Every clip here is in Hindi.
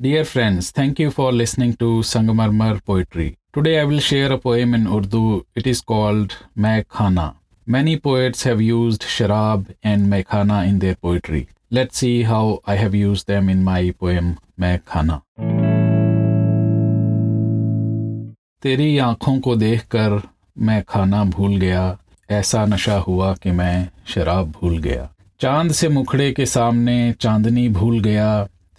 Dear friends, thank you for listening to Sangamarmar Poetry. Today I will share a poem in Urdu. It is called Mai Khana. Many poets have used sharab and Mai Khana in their poetry. Let's see how I have used them in my poem Mai Khana. तेरी आँखों को देखकर मैं खाना भूल गया ऐसा नशा हुआ कि मैं शराब भूल गया चाँद से मुखड़े के सामने चांदनी भूल गया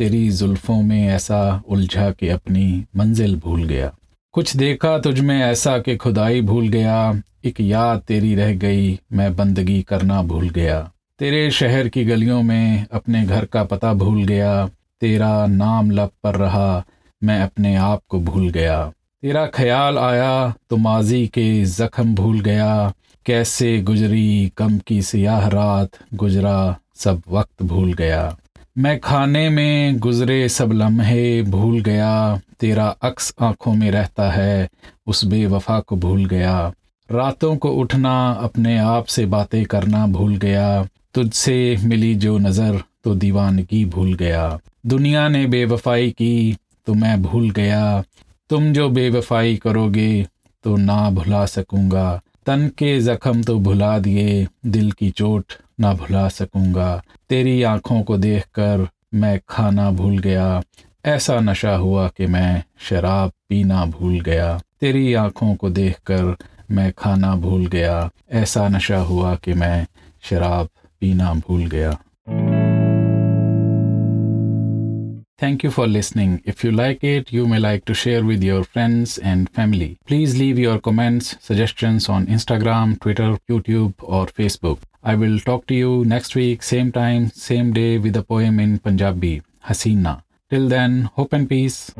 तेरी जुल्फों में ऐसा उलझा कि अपनी मंजिल भूल गया। कुछ देखा तुझ में ऐसा कि खुदाई भूल गया। एक याद तेरी रह गई, मैं बंदगी करना भूल गया। तेरे शहर की गलियों में अपने घर का पता भूल गया। तेरा नाम लब पर रहा, मैं अपने आप को भूल गया। तेरा ख्याल आया तो माजी के जख्म भूल गया। कैसे गुजरी कम की सियाह रात, गुजरा सब वक्त भूल गया। मैं खाने में गुजरे सब लम्हे भूल गया, तेरा अक्स आँखों में रहता है, उस बेवफा को भूल गया। रातों को उठना, अपने आप से बातें करना भूल गया। तुझसे मिली जो नज़र तो दीवानगी भूल गया। दुनिया ने बेवफाई की तो मैं भूल गया। तुम जो बेवफाई करोगे तो ना भुला सकूँगा। तन के जख्म तो भुला दिए, दिल की चोट ना भुला सकूँगा। तेरी आँखों को देखकर मैं खाना भूल गया। ऐसा नशा हुआ कि मैं शराब पीना भूल गया। तेरी आँखों को देखकर मैं खाना भूल गया। ऐसा नशा हुआ कि मैं शराब पीना भूल गया। Thank you for listening. If you like it, you may like to share with your friends and family. Please leave your comments, suggestions on Instagram, Twitter, YouTube, or Facebook. I will talk to you next week, same time, same day, with a poem in Punjabi, Hasina. Till then, hope and peace.